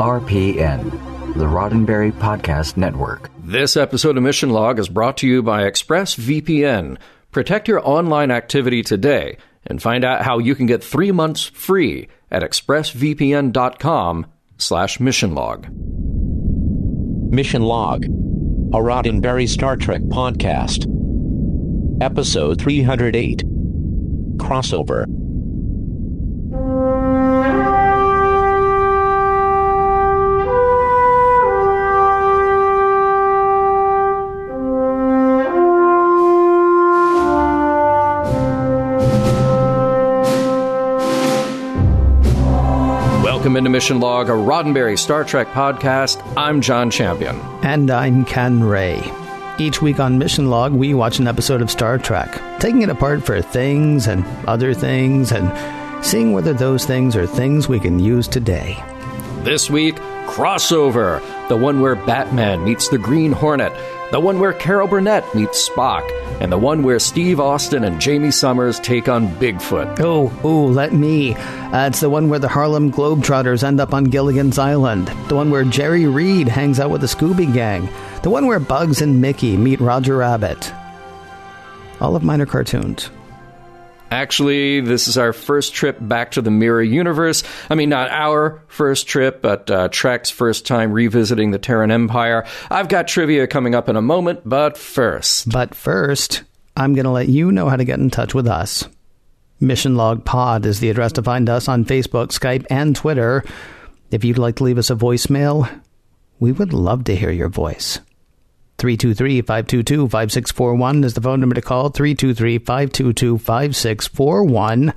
RPN, the Roddenberry Podcast Network. This episode of Mission Log is brought to you by ExpressVPN. Protect your online activity today and find out how you can get three months free at expressvpn.com slash missionlog. Mission Log, a Roddenberry Star Trek podcast. Episode 308 Crossover. Welcome into Mission Log, a Roddenberry Star Trek podcast. I'm John Champion. And I'm Ken Ray. Each week on Mission Log, we watch an episode of Star Trek, taking it apart for things and other things and seeing whether those things are things we can use today. This week, Crossover, the one where Batman meets the Green Hornet, the one where Carol Burnett meets Spock, and the one where Steve Austin and Jaime Sommers take on Bigfoot. Oh, oh, let me. Uh, it's the one where the Harlem Globetrotters end up on Gilligan's Island. The one where Jerry Reed hangs out with the Scooby Gang. The one where Bugs and Mickey meet Roger Rabbit. All of mine are cartoons. Actually, this is our first trip back to the Mirror Universe. I mean, not our first trip, but uh, Trek's first time revisiting the Terran Empire. I've got trivia coming up in a moment, but first. But first, I'm going to let you know how to get in touch with us. Mission Log Pod is the address to find us on Facebook, Skype, and Twitter. If you'd like to leave us a voicemail, we would love to hear your voice. 323 522 5641 is the phone number to call. 323 522 5641.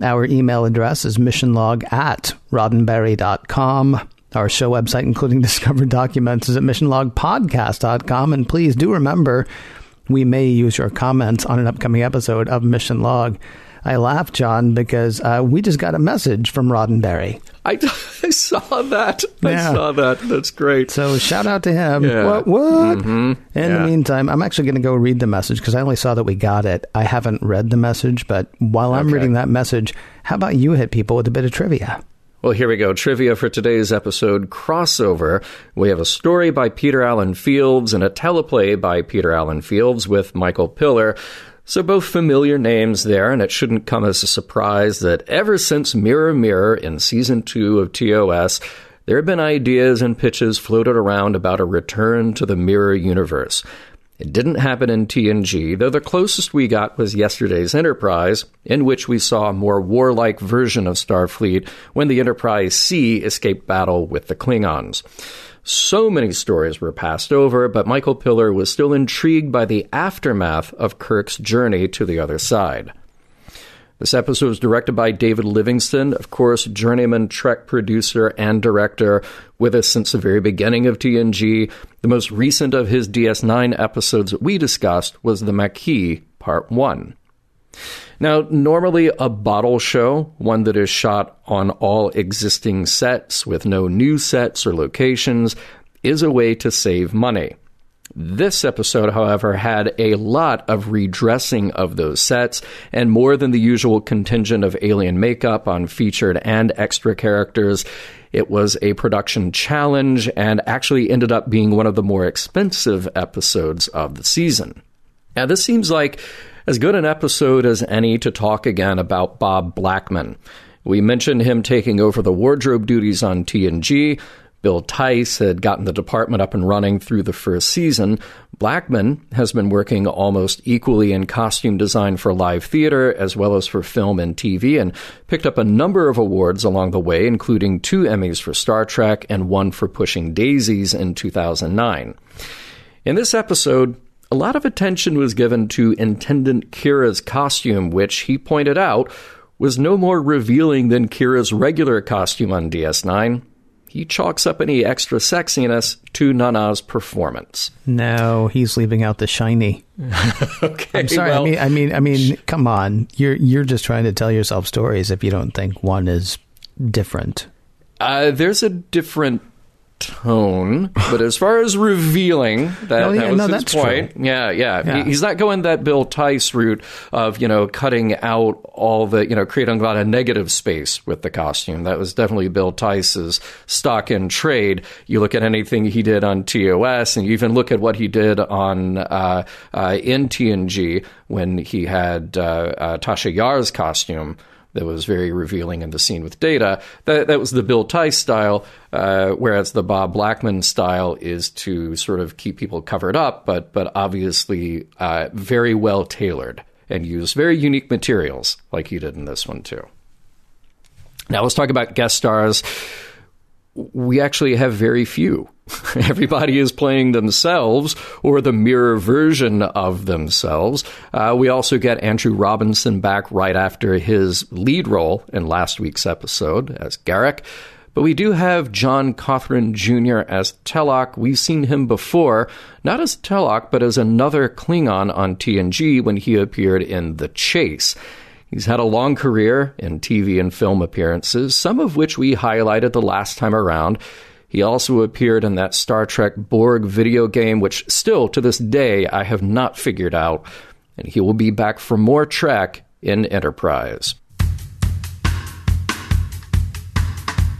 Our email address is missionlog at roddenberry.com. Our show website, including discovered documents, is at missionlogpodcast.com. And please do remember, we may use your comments on an upcoming episode of Mission Log. I laugh, John, because uh, we just got a message from Roddenberry. I, I saw that. Yeah. I saw that. That's great. So shout out to him. Yeah. What? What? Mhm. In Yeah. the meantime, I'm actually going to go read the message because I only saw that we got it. I haven't read the message, but while I'm Okay. reading that message, how about you hit people with a bit of trivia? Well, here we go. Trivia for today's episode Crossover. We have a story by Peter Allen Fields and a teleplay by Peter Allen Fields with Michael Piller. So, both familiar names there, and it shouldn't come as a surprise that ever since Mirror Mirror in season two of TOS, there have been ideas and pitches floated around about a return to the Mirror universe. It didn't happen in TNG, though the closest we got was yesterday's Enterprise, in which we saw a more warlike version of Starfleet when the Enterprise C escaped battle with the Klingons. So many stories were passed over, but Michael Piller was still intrigued by the aftermath of Kirk's journey to the other side. This episode was directed by David Livingston, of course, journeyman Trek producer and director, with us since the very beginning of TNG. The most recent of his DS9 episodes that we discussed was The Maquis, Part 1. Now, normally a bottle show, one that is shot on all existing sets with no new sets or locations, is a way to save money. This episode, however, had a lot of redressing of those sets and more than the usual contingent of alien makeup on featured and extra characters. It was a production challenge and actually ended up being one of the more expensive episodes of the season. Now, this seems like as good an episode as any to talk again about Bob Blackman. We mentioned him taking over the wardrobe duties on TNG. Bill Theiss had gotten the department up and running through the first season. Blackman has been working almost equally in costume design for live theater as well as for film and TV and picked up a number of awards along the way, including two Emmys for Star Trek and one for Pushing Daisies in 2009. In this episode, a lot of attention was given to Intendant Kira's costume, which he pointed out was no more revealing than Kira's regular costume on DS9. He chalks up any extra sexiness to Nana's performance. No, he's leaving out the shiny. Okay, I'm sorry. well, I mean, I mean, I mean, come on. You're you're just trying to tell yourself stories if you don't think one is different. uh, there's a different tone, but as far as revealing, that, Oh, yeah, that was no, his that's point. true. Yeah, yeah, Yeah. He- he's not going that Bill Theiss route of you know cutting out all the you know creating a lot of negative space with the costume. That was definitely Bill Theiss's stock in trade. You look at anything he did on TOS, and you even look at what he did on uh, uh, in TNG when he had uh, uh, Tasha Yar's costume that was very revealing in the scene with Data. That that was the Bill Theiss style, uh, whereas the Bob Blackman style is to sort of keep people covered up, but but obviously uh, very well tailored and use very unique materials, like he did in this one too. Now let's talk about guest stars. We actually have very few. Everybody is playing themselves or the mirror version of themselves. Uh, we also get Andrew Robinson back right after his lead role in last week's episode as Garak. But we do have John Cothran Jr. as Telok. We've seen him before, not as Telok, but as another Klingon on TNG when he appeared in The Chase. He's had a long career in TV and film appearances, some of which we highlighted the last time around. He also appeared in that Star Trek Borg video game, which still to this day I have not figured out. And he will be back for more Trek in Enterprise.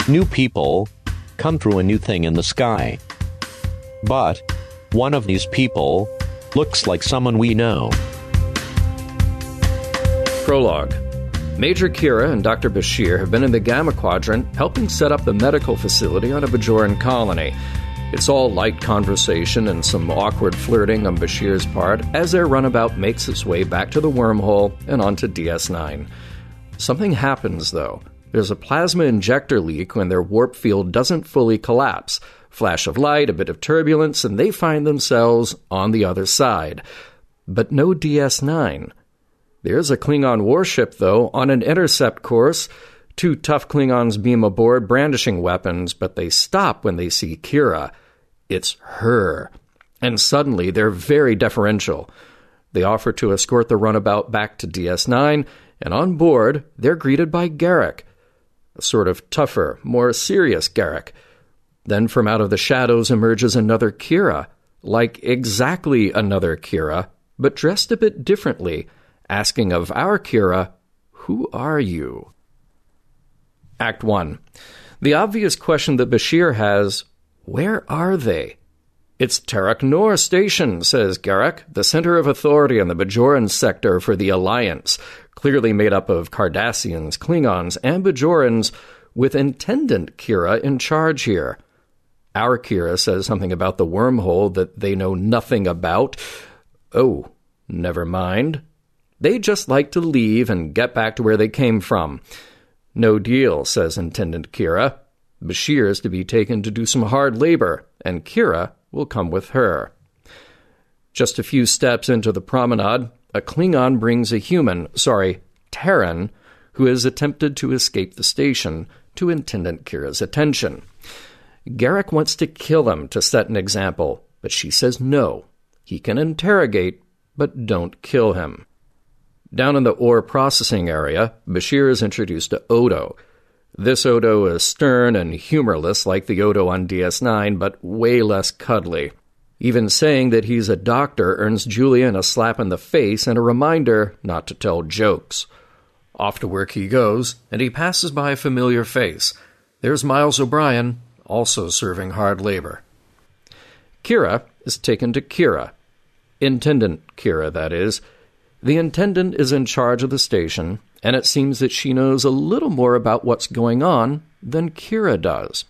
New people come through a new thing in the sky. But one of these people looks like someone we know. Prologue Major Kira and Dr. Bashir have been in the Gamma Quadrant helping set up the medical facility on a Bajoran colony. It's all light conversation and some awkward flirting on Bashir's part as their runabout makes its way back to the wormhole and onto DS9. Something happens, though. There's a plasma injector leak when their warp field doesn't fully collapse. Flash of light, a bit of turbulence, and they find themselves on the other side. But no DS9. There's a Klingon warship, though, on an intercept course. Two tough Klingons beam aboard, brandishing weapons, but they stop when they see Kira. It's her. And suddenly, they're very deferential. They offer to escort the runabout back to DS9, and on board, they're greeted by Garak, a sort of tougher, more serious Garak. Then from out of the shadows emerges another Kira, like exactly another Kira, but dressed a bit differently, asking of our Kira, Who are you? Act 1. The obvious question that Bashir has Where are they? It's Terok Nor Station, says Garak, the center of authority in the Bajoran sector for the Alliance, clearly made up of Cardassians, Klingons, and Bajorans, with Intendant Kira in charge here. Our Kira says something about the wormhole that they know nothing about. Oh, never mind. They just like to leave and get back to where they came from. No deal, says Intendant Kira. Bashir is to be taken to do some hard labor, and Kira will come with her. Just a few steps into the promenade, a Klingon brings a human, sorry, Terran, who has attempted to escape the station, to Intendant Kira's attention. Garak wants to kill him to set an example, but she says no. He can interrogate, but don't kill him. Down in the ore processing area, Bashir is introduced to Odo. This Odo is stern and humorless like the Odo on DS9, but way less cuddly. Even saying that he's a doctor earns Julian a slap in the face and a reminder not to tell jokes. Off to work he goes, and he passes by a familiar face. There's Miles O'Brien, also serving hard labor. Kira is taken to Kira. Intendant Kira, that is. The intendant is in charge of the station, and it seems that she knows a little more about what's going on than Kira does.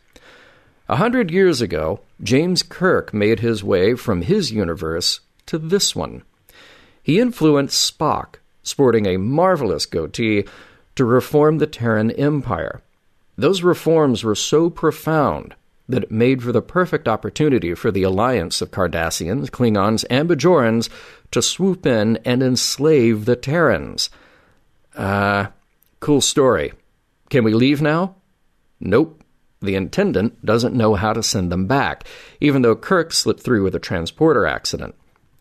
A hundred years ago, James Kirk made his way from his universe to this one. He influenced Spock, sporting a marvelous goatee, to reform the Terran Empire. Those reforms were so profound that it made for the perfect opportunity for the alliance of Cardassians, Klingons, and Bajorans to swoop in and enslave the Terrans. Uh, cool story. Can we leave now? Nope. The intendant doesn't know how to send them back, even though Kirk slipped through with a transporter accident.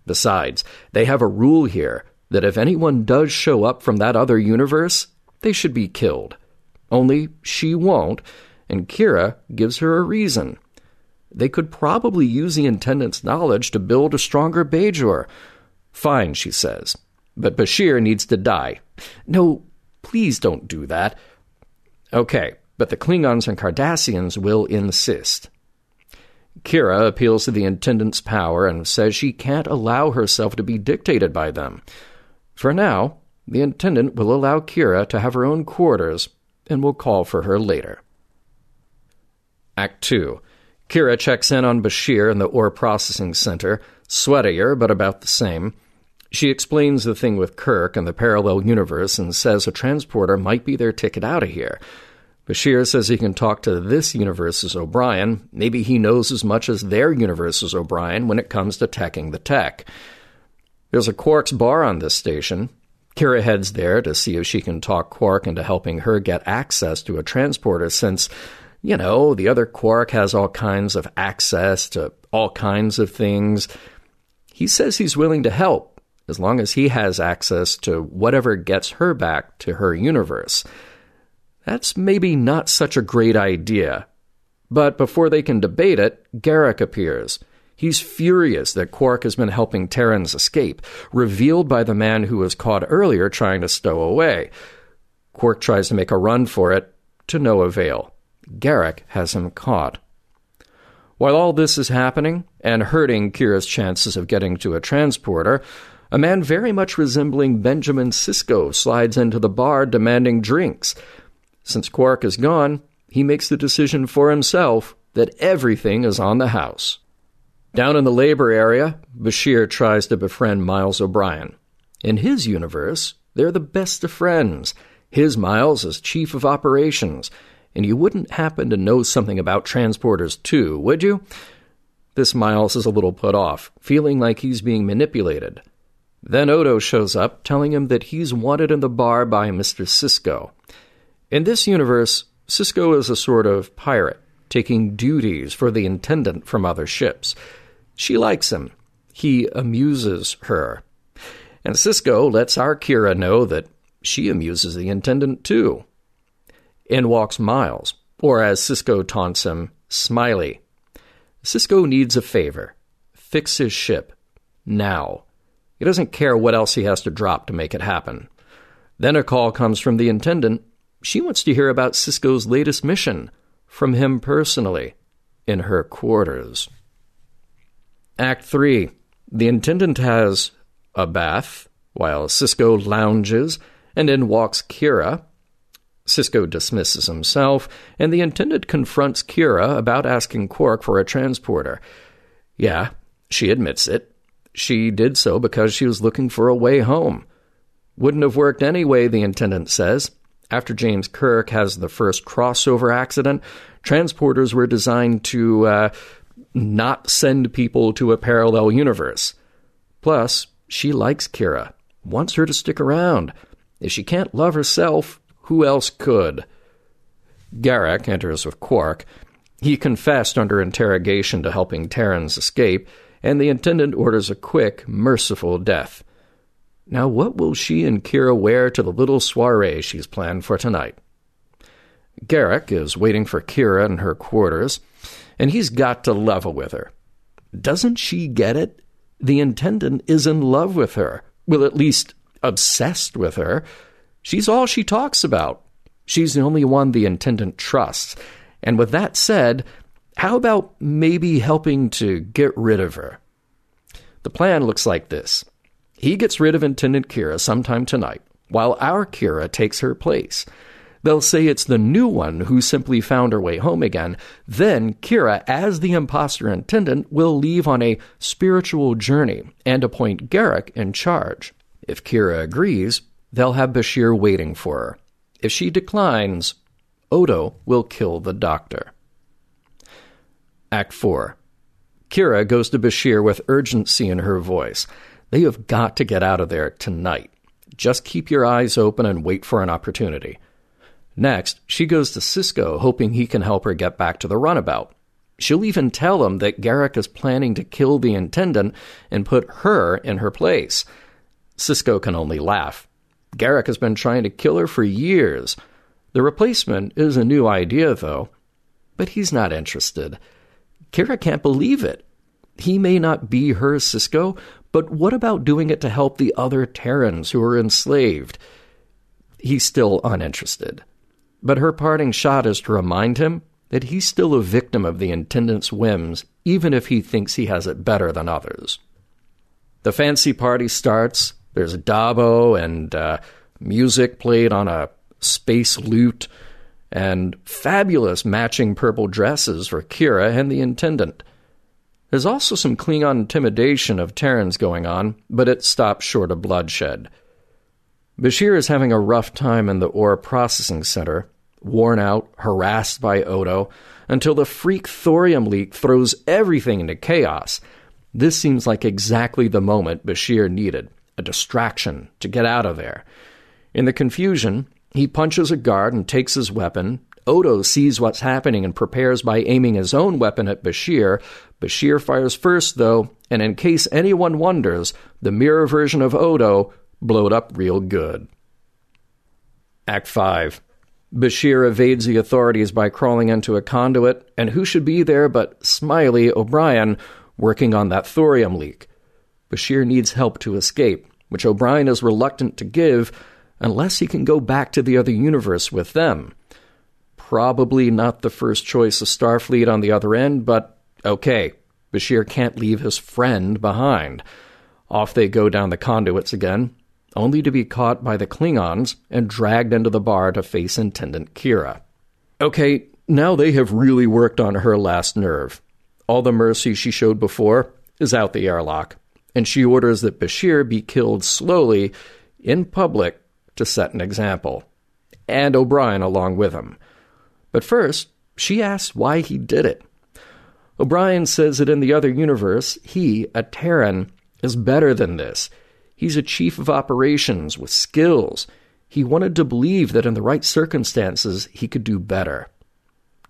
Besides, they have a rule here that if anyone does show up from that other universe, they should be killed. Only she won't, and Kira gives her a reason. They could probably use the intendant's knowledge to build a stronger Bajor. Fine, she says. But Bashir needs to die. No, please don't do that. Okay, but the Klingons and Cardassians will insist. Kira appeals to the intendant's power and says she can't allow herself to be dictated by them. For now, the intendant will allow Kira to have her own quarters and will call for her later. Act 2. Kira checks in on Bashir in the ore processing center, sweatier but about the same. She explains the thing with Kirk and the parallel universe and says a transporter might be their ticket out of here. Bashir says he can talk to this universe's O'Brien. Maybe he knows as much as their universe's O'Brien when it comes to teching the tech. There's a Quark's bar on this station. Kira heads there to see if she can talk Quark into helping her get access to a transporter since, you know, the other Quark has all kinds of access to all kinds of things. He says he's willing to help as long as he has access to whatever gets her back to her universe. That's maybe not such a great idea. But before they can debate it, Garak appears. He's furious that Quark has been helping Terrans escape, revealed by the man who was caught earlier trying to stow away. Quark tries to make a run for it, to no avail. Garak has him caught. While all this is happening, and hurting Kira's chances of getting to a transporter, a man very much resembling Benjamin Sisko slides into the bar demanding drinks. Since Quark is gone, he makes the decision for himself that everything is on the house. Down in the labor area, Bashir tries to befriend Miles O'Brien. In his universe, they're the best of friends. His Miles is chief of operations, and you wouldn't happen to know something about transporters too, would you? This Miles is a little put off, feeling like he's being manipulated. Then Odo shows up, telling him that he's wanted in the bar by Mr. Sisko. In this universe, Sisko is a sort of pirate, taking duties for the intendant from other ships. She likes him. He amuses her. And Sisko lets our Kira know that she amuses the intendant too. In walks Miles, or as Sisko taunts him, Smiley. Sisko needs a favor. Fix his ship. Now. He doesn't care what else he has to drop to make it happen. Then a call comes from the intendant. She wants to hear about Sisko's latest mission, from him personally, in her quarters. Act 3. The intendant has a bath, while Sisko lounges, and in walks Kira. Sisko dismisses himself, and the intendant confronts Kira about asking Quark for a transporter. Yeah, she admits it. She did so because she was looking for a way home. Wouldn't have worked anyway, the intendant says. After James Kirk has the first crossover accident, transporters were designed to uh, not send people to a parallel universe. Plus, she likes Kira, wants her to stick around. If she can't love herself, who else could? Garak enters with Quark. He confessed under interrogation to helping Terrans escape, and the intendant orders a quick, merciful death. Now, what will she and Kira wear to the little soiree she's planned for tonight? Garak is waiting for Kira in her quarters and he's got to level with her. Doesn't she get it? The intendant is in love with her, well, at least obsessed with her. She's all she talks about. She's the only one the intendant trusts. And with that said, how about maybe helping to get rid of her? The plan looks like this he gets rid of Intendant Kira sometime tonight, while our Kira takes her place. They'll say it's the new one who simply found her way home again. Then Kira, as the impostor intendant, will leave on a spiritual journey and appoint Garak in charge. If Kira agrees, they'll have Bashir waiting for her. If she declines, Odo will kill the doctor. Act 4 Kira goes to Bashir with urgency in her voice. They have got to get out of there tonight. Just keep your eyes open and wait for an opportunity. Next, she goes to Sisko, hoping he can help her get back to the runabout. She'll even tell him that Garak is planning to kill the intendant and put her in her place. Sisko can only laugh. Garak has been trying to kill her for years. The replacement is a new idea, though, but he's not interested. Kira can't believe it. He may not be her Sisko, but what about doing it to help the other Terrans who are enslaved? He's still uninterested. But her parting shot is to remind him that he's still a victim of the intendant's whims, even if he thinks he has it better than others. The fancy party starts. There's Dabo and uh, music played on a space lute, and fabulous matching purple dresses for Kira and the intendant. There's also some Klingon intimidation of Terrans going on, but it stops short of bloodshed. Bashir is having a rough time in the ore processing center, worn out, harassed by Odo, until the freak thorium leak throws everything into chaos. This seems like exactly the moment Bashir needed a distraction to get out of there. In the confusion, he punches a guard and takes his weapon. Odo sees what's happening and prepares by aiming his own weapon at Bashir. Bashir fires first, though, and in case anyone wonders, the mirror version of Odo blowed up real good. Act 5 Bashir evades the authorities by crawling into a conduit, and who should be there but Smiley O'Brien working on that thorium leak? Bashir needs help to escape, which O'Brien is reluctant to give unless he can go back to the other universe with them. Probably not the first choice of Starfleet on the other end, but okay, Bashir can't leave his friend behind. Off they go down the conduits again, only to be caught by the Klingons and dragged into the bar to face Intendant Kira. Okay, now they have really worked on her last nerve. All the mercy she showed before is out the airlock, and she orders that Bashir be killed slowly in public to set an example, and O'Brien along with him. But first, she asks why he did it. O'Brien says that in the other universe, he, a Terran, is better than this. He's a chief of operations with skills. He wanted to believe that in the right circumstances, he could do better.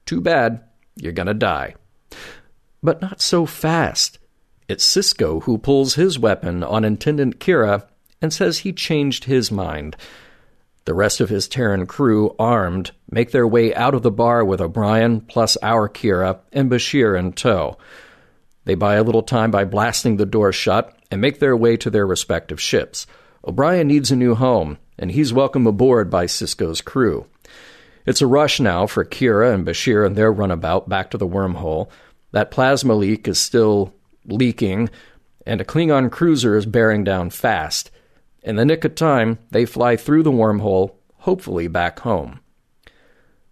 Too bad, you're gonna die. But not so fast. It's Sisko who pulls his weapon on Intendant Kira and says he changed his mind. The rest of his Terran crew, armed, make their way out of the bar with O'Brien plus our Kira and Bashir in tow. They buy a little time by blasting the door shut and make their way to their respective ships. O'Brien needs a new home, and he's welcome aboard by Sisko's crew. It's a rush now for Kira and Bashir and their runabout back to the wormhole. That plasma leak is still leaking, and a Klingon cruiser is bearing down fast. In the nick of time, they fly through the wormhole, hopefully back home.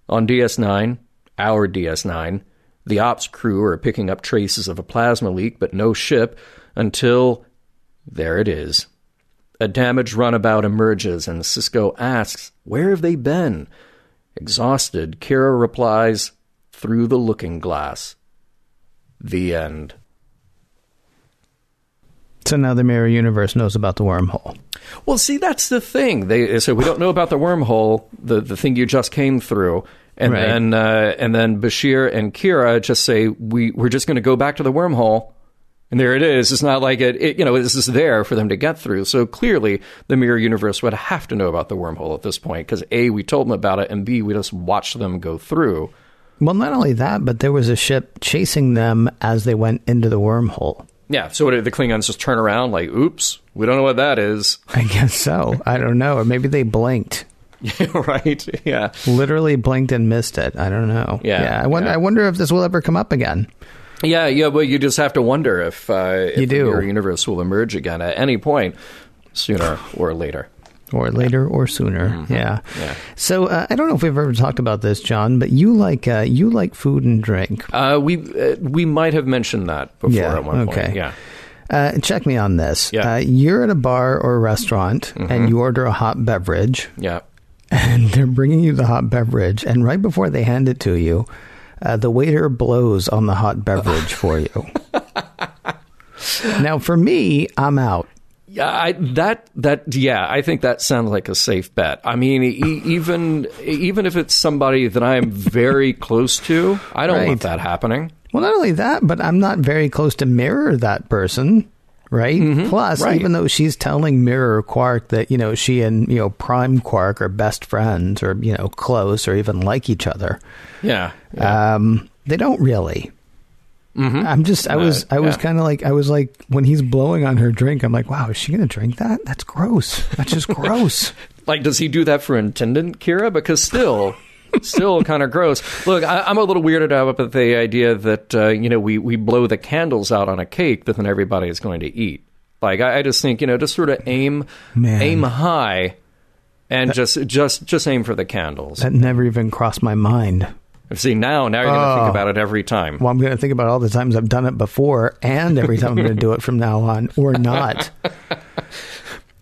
On DS9, our DS9, the ops crew are picking up traces of a plasma leak, but no ship, until there it is. A damaged runabout emerges, and Sisko asks, Where have they been? Exhausted, Kira replies, Through the looking glass. The end. So now the mirror universe knows about the wormhole. Well, see, that's the thing. They so we don't know about the wormhole, the the thing you just came through, and Right. then uh, and then Bashir and Kira just say we we're just going to go back to the wormhole, and there it is. It's not like it, it you know this is there for them to get through. So clearly, the mirror universe would have to know about the wormhole at this point because a we told them about it, and b we just watched them go through. Well, not only that, but there was a ship chasing them as they went into the wormhole. Yeah. So did the Klingons just turn around like, "Oops, we don't know what that is." I guess so. I don't know. Or maybe they blinked. right? Yeah. Literally blinked and missed it. I don't know. Yeah, yeah. I wonder. yeah. I wonder if this will ever come up again. Yeah, yeah, but you just have to wonder if, uh, if You do. mirror universe will emerge again at any point, sooner or later. Or later or sooner. Yeah. Mm-hmm. Yeah. So uh, I don't know if we've ever talked about this, John, but you like uh, you like food and drink. Uh, we uh, we might have mentioned that before Yeah, at one okay. point. Yeah. Uh, check me on this. Yeah. Mm-hmm. Uh, you're at a bar or a restaurant and you order a hot beverage, Yeah. and they're bringing you the hot beverage, and right before they hand it to you, uh, the waiter blows on the hot beverage for you. now, for me, I'm out. Yeah, I, that that yeah, I think that sounds like a safe bet. I mean, e- even even if it's somebody that I am very close to, I don't Right. want that happening. Well, not only that, but I'm not very close to Mirror that person, right? Plus, Mm-hmm. right. even though she's telling Mirror Quark that you know she and you know Prime Quark are best friends, or you know close, or even like each other, Yeah. yeah. um, they don't really. I'm just, I was, I was yeah. kind of like, I was like, when he's blowing on her drink, I'm like, wow, is she going to drink that? That's gross. That's just gross. Like, does he do that for Intendant Kira? Because still, still kind of gross. Look, I, I'm a little weirded out about the idea that uh, you know we we blow the candles out on a cake that then everybody is going to eat. Like, I, I just think you know, just sort of aim Man. aim high, and just just just aim for the candles. That never even crossed my mind. See now, now you're going to Oh. think about it every time. Well, I'm going to think about all the times I've done it before and every time I'm going to do it from now on or not.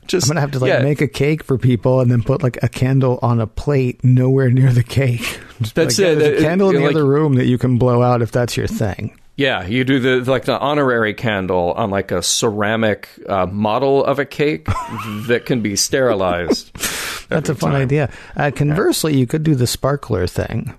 Just I'm going to have to like yeah, make a cake for people and then put like a candle on a plate nowhere near the cake. Just That's like, it. There's a candle in the like- other room that you can blow out if that's your thing. Yeah, you do the like the honorary candle on like a ceramic uh, model of a cake that can be sterilized. That's a fun time. idea. Uh, conversely, you could do the sparkler thing.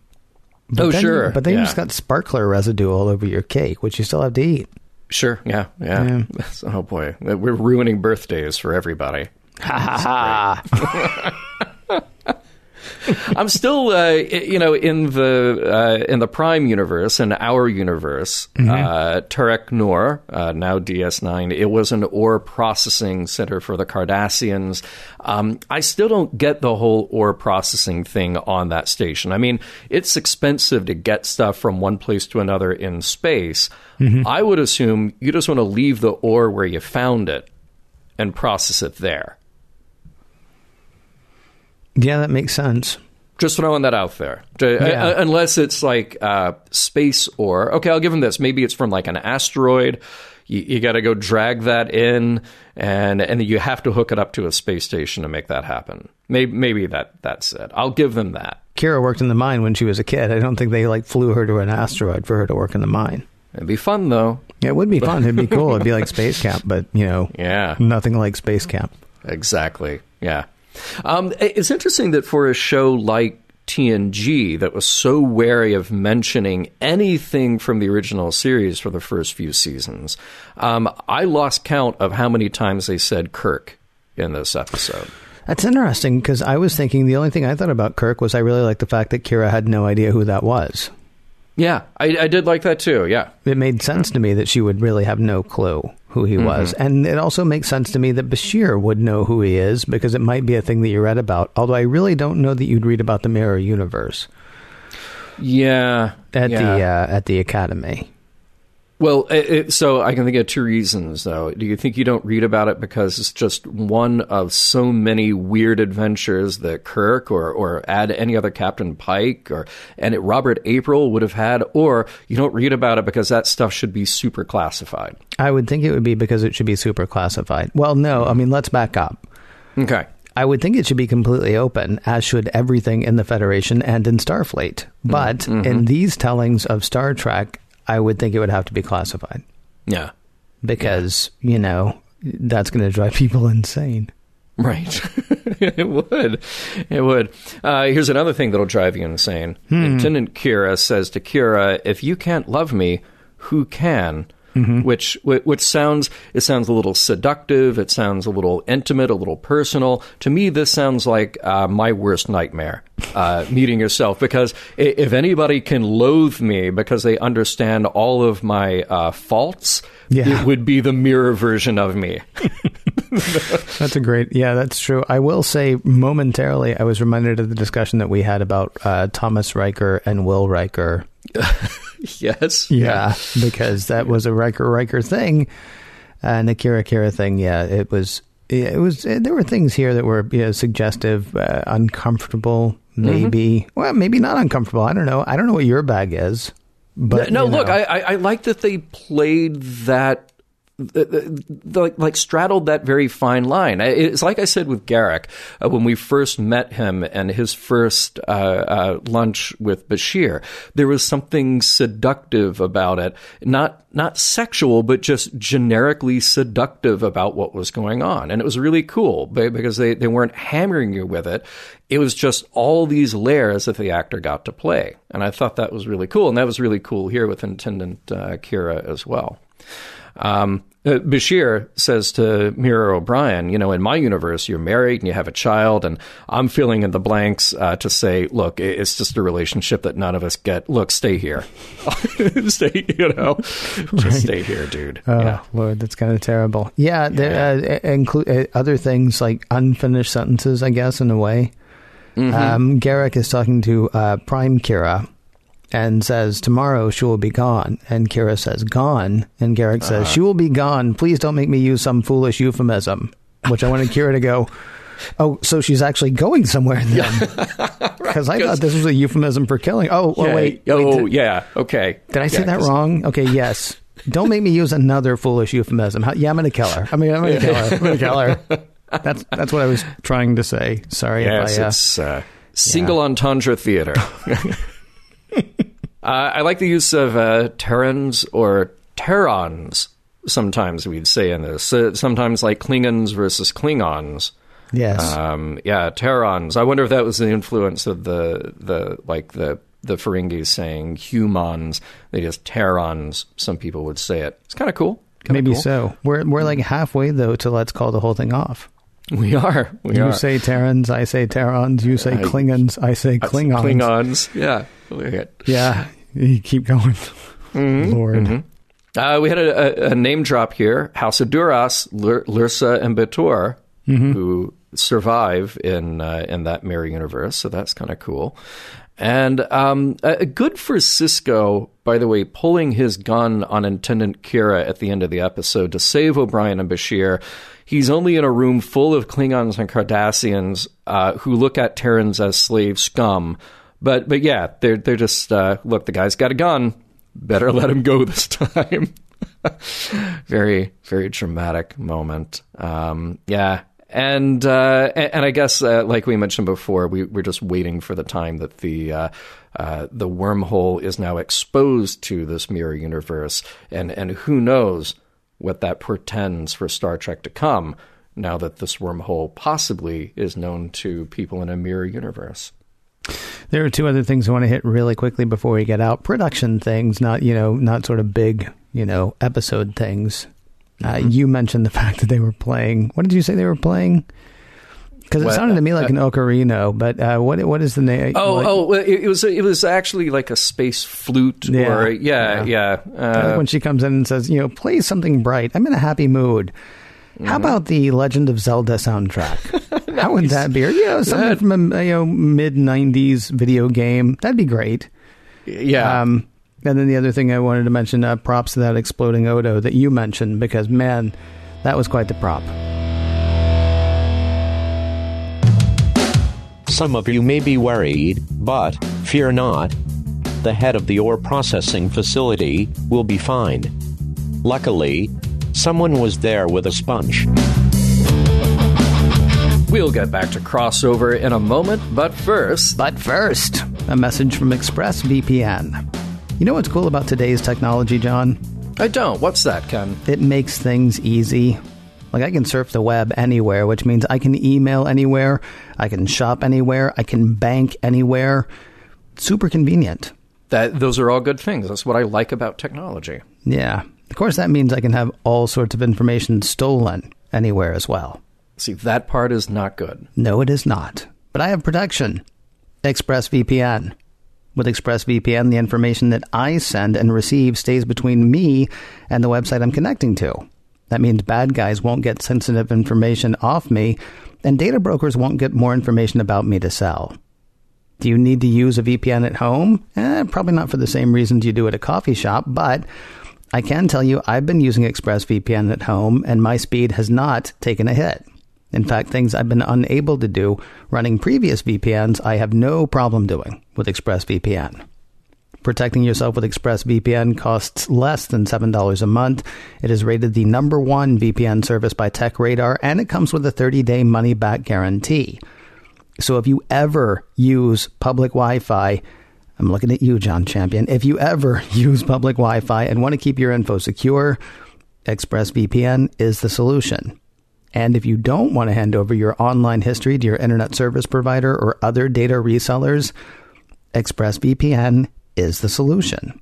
But Oh, then- sure. But then you Yeah. just got sparkler residue all over your cake, which you still have to eat. Sure, yeah, yeah. Yeah. Oh boy, we're ruining birthdays for everybody. Ha ha ha! I'm still, uh, you know, in the uh, in the Prime universe, in our universe, uh, Terok Nor, uh, now DS9, it was an ore processing center for the Cardassians. Um, I still don't get the whole ore processing thing on that station. I mean, it's expensive to get stuff from one place to another in space. I would assume you just want to leave the ore where you found it and process it there. Yeah, that makes sense. Just throwing that out there. Uh, Yeah. uh, unless it's like uh, space ore. Okay, I'll give them this. Maybe it's from like an asteroid. You, you got to go drag that in, and and you have to hook it up to a space station to make that happen. Maybe maybe that that's it. I'll give them that. Kira worked in the mine when she was a kid. I don't think they like flew her to an asteroid for her to work in the mine. It'd be fun though. Yeah, It would be fun. It'd be cool. It'd be like Space Camp, but you know, Yeah. nothing like Space Camp. Exactly. Yeah. Um, it's interesting that for a show like TNG that was so wary of mentioning anything from the original series for the first few seasons, um, I lost count of how many times they said Kirk in this episode. That's interesting because I was thinking the only thing I thought about Kirk was I really liked the fact that Kira had no idea who that was. Yeah, I, I did like that too. Yeah. It made sense to me that she would really have no clue who he was. And it also makes sense to me that Bashir would know who he is because it might be a thing that you read about. Although I really don't know that you'd read about the Mirror Universe Yeah. at yeah. the uh, at the academy. Well, it, it, so I can think of two reasons, though. Do you think you don't read about it because it's just one of so many weird adventures that Kirk or, or add any other Captain Pike or and it, Robert April would have had, or you don't read about it because that stuff should be super classified? I would think it would be because it should be super classified. Well, no, I mean let's back up. Okay. I would think it should be completely open, as should everything in the Federation and in Starfleet. But mm-hmm. in these tellings of Star Trek, I would think it would have to be classified Yeah. because, you know, that's going to drive people insane. Right. it would. It would. Uh, here's another thing that'll drive you insane. Lieutenant Kira says to Kira, "If you can't love me, who can?" Which, whi- which sounds it sounds a little seductive. It sounds a little intimate, a little personal. To me, this sounds like uh, my worst nightmare. Uh, meeting yourself, because if anybody can loathe me because they understand all of my uh, faults, Yeah. it would be the mirror version of me. That's a great, yeah, that's true. I will say momentarily, I was reminded of the discussion that we had about uh, Thomas Riker and Will Riker. yes. Yeah, because that was a Riker Riker thing, and the Kira Kira thing. Yeah, it was. It was. There were things here that were you know, suggestive, uh, uncomfortable, maybe. Well, maybe not uncomfortable. I don't know. I don't know what your bag is. But no, know. look, I, I, I like that they played that. Uh, uh, Like, like straddled that very fine line. It's like I said with Garak uh, when we first met him and his first uh, uh, lunch with Bashir. There was something seductive about it, not not sexual, but just generically seductive about what was going on, and it was really cool because they they weren't hammering you with it. It was just all these layers that the actor got to play, and I thought that was really cool, and that was really cool here with Intendant uh, Kira as well. Um, uh, Bashir says to Mira O'Brien, you know, in my universe, you're married and you have a child, and I'm filling in the blanks uh, to say, look, it's just a relationship that none of us get. Look, stay here. stay, you know, just right. stay here, dude. Oh, yeah. Lord, that's kind of terrible. Yeah, yeah. Uh, include uh, other things like unfinished sentences, I guess, in a way. Mm-hmm. Um, Garak is talking to uh, Prime Kira and says, Tomorrow she will be gone. And Kira says, Gone. And Garak uh-huh. says, She will be gone. Please don't make me use some foolish euphemism. Which I wanted Kira to go, Oh, so she's actually going somewhere then? Because I thought this was a euphemism for killing. Oh, oh yeah, wait. Oh, wait, did, yeah. Okay. Did I say yeah, that wrong? Okay, yes. Don't make me use another foolish euphemism. Yeah, I'm going to kill her. I mean, I'm going to kill her. I'm going to kill her. That's that's what I was trying to say. Sorry yes, if I. Uh, it's uh, single entendre theater. Uh, I like the use of uh, Terrans or Terrans. Sometimes we'd say in this. Uh, sometimes like Klingons versus Klingons. Yes. Um, yeah, Terrans. I wonder if that was the influence of the the like the the Ferengis saying humans. They just Terrans. Some people would say it. It's kind of cool. Kinda Maybe cool. so. We're we're like halfway though to let's call the whole thing off. We are. We you are. say Terrans, I say Terrans. You say Klingons, I say Klingons. Klingons. Yeah. Yeah. You keep going. Mm-hmm. Lord. Mm-hmm. Uh, we had a, a, a, name drop here House of Duras, L- Lursa, and B'Etor, mm-hmm. who survive in, uh, in that mirror universe. So that's kind of cool. And um, uh, good for Sisko, by the way, pulling his gun on Intendant Kira at the end of the episode to save O'Brien and Bashir. He's only in a room full of Klingons and Cardassians uh, who look at Terrans as slave scum. But but yeah, they're they're just uh, look. The guy's got a gun. Better let him go this time. very very dramatic moment. Um, yeah, and, uh, and, I guess uh, like we mentioned before, we we're just waiting for the time that the uh, uh, the wormhole is now exposed to this mirror universe, and and who knows what that portends for Star Trek to come. Now that this wormhole possibly is known to people in a mirror universe. There are two other things I want to hit really quickly before we get out. Production things, not you know, not sort of big, you know, episode things. Uh, mm-hmm. Uh, you mentioned the fact that they were playing. What did you say they were playing? Because it sounded to me like uh, an ocarina, but uh, what what is the name? Oh, like, oh, it, it, was it was actually like a space flute, yeah, or yeah, yeah. yeah. Uh, when she comes in and says, you know, play something bright. I'm in a happy mood. Mm-hmm. How about the Legend of Zelda soundtrack? nice. How would that be? Or, you know, something that, from a you know, mid '90s video game. That'd be great. Yeah. Um, and then the other thing I wanted to mention, uh, props to that exploding Odo that you mentioned, because man, that was quite the prop. Some of you may be worried, but fear not. The head of the ore processing facility will be fine. Luckily, Someone was there with a sponge. We'll get back to crossover in a moment, but first. But first, a message from ExpressVPN. You know what's cool about today's technology, John? I don't. What's that, Ken? It makes things easy. Like I can surf the web anywhere, which means I can email anywhere, I can shop anywhere, I can bank anywhere. Super convenient. That those are all good things. That's what I like about technology. Yeah. Of course, that means I can have all sorts of information stolen anywhere as well. See, that part is not good. No, it is not. But I have protection. ExpressVPN. With ExpressVPN, the information that I send and receive stays between me and the website I'm connecting to. That means bad guys won't get sensitive information off me, and data brokers won't get more information about me to sell. Do you need to use a VPN at home? Eh, probably not for the same reasons you do at a coffee shop, but I can tell you I've been using ExpressVPN at home and my speed has not taken a hit. In fact, things I've been unable to do running previous VPNs, I have no problem doing with ExpressVPN. Protecting yourself with ExpressVPN costs less than $7 a month. It is rated the number one VPN service by TechRadar, and it comes with a 30 day money back guarantee. So if you ever use public Wi Fi, I'm looking at you, John Champion. If you ever use public Wi Fi and want to keep your info secure, ExpressVPN is the solution. And if you don't want to hand over your online history to your internet service provider or other data resellers, ExpressVPN is the solution.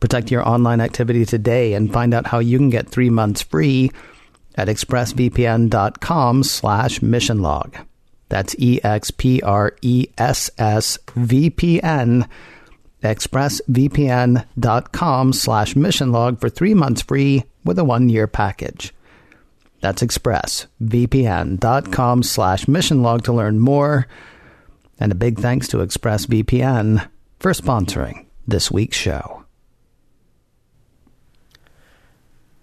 Protect your online activity today and find out how you can get three months free at expressvpn.com slash missionlog. That's E-X-P-R-E-S-S-V-P-N, expressvpn.com slash missionlog for three months free with a one-year package. That's expressvpn.com slash missionlog to learn more. And a big thanks to ExpressVPN for sponsoring this week's show.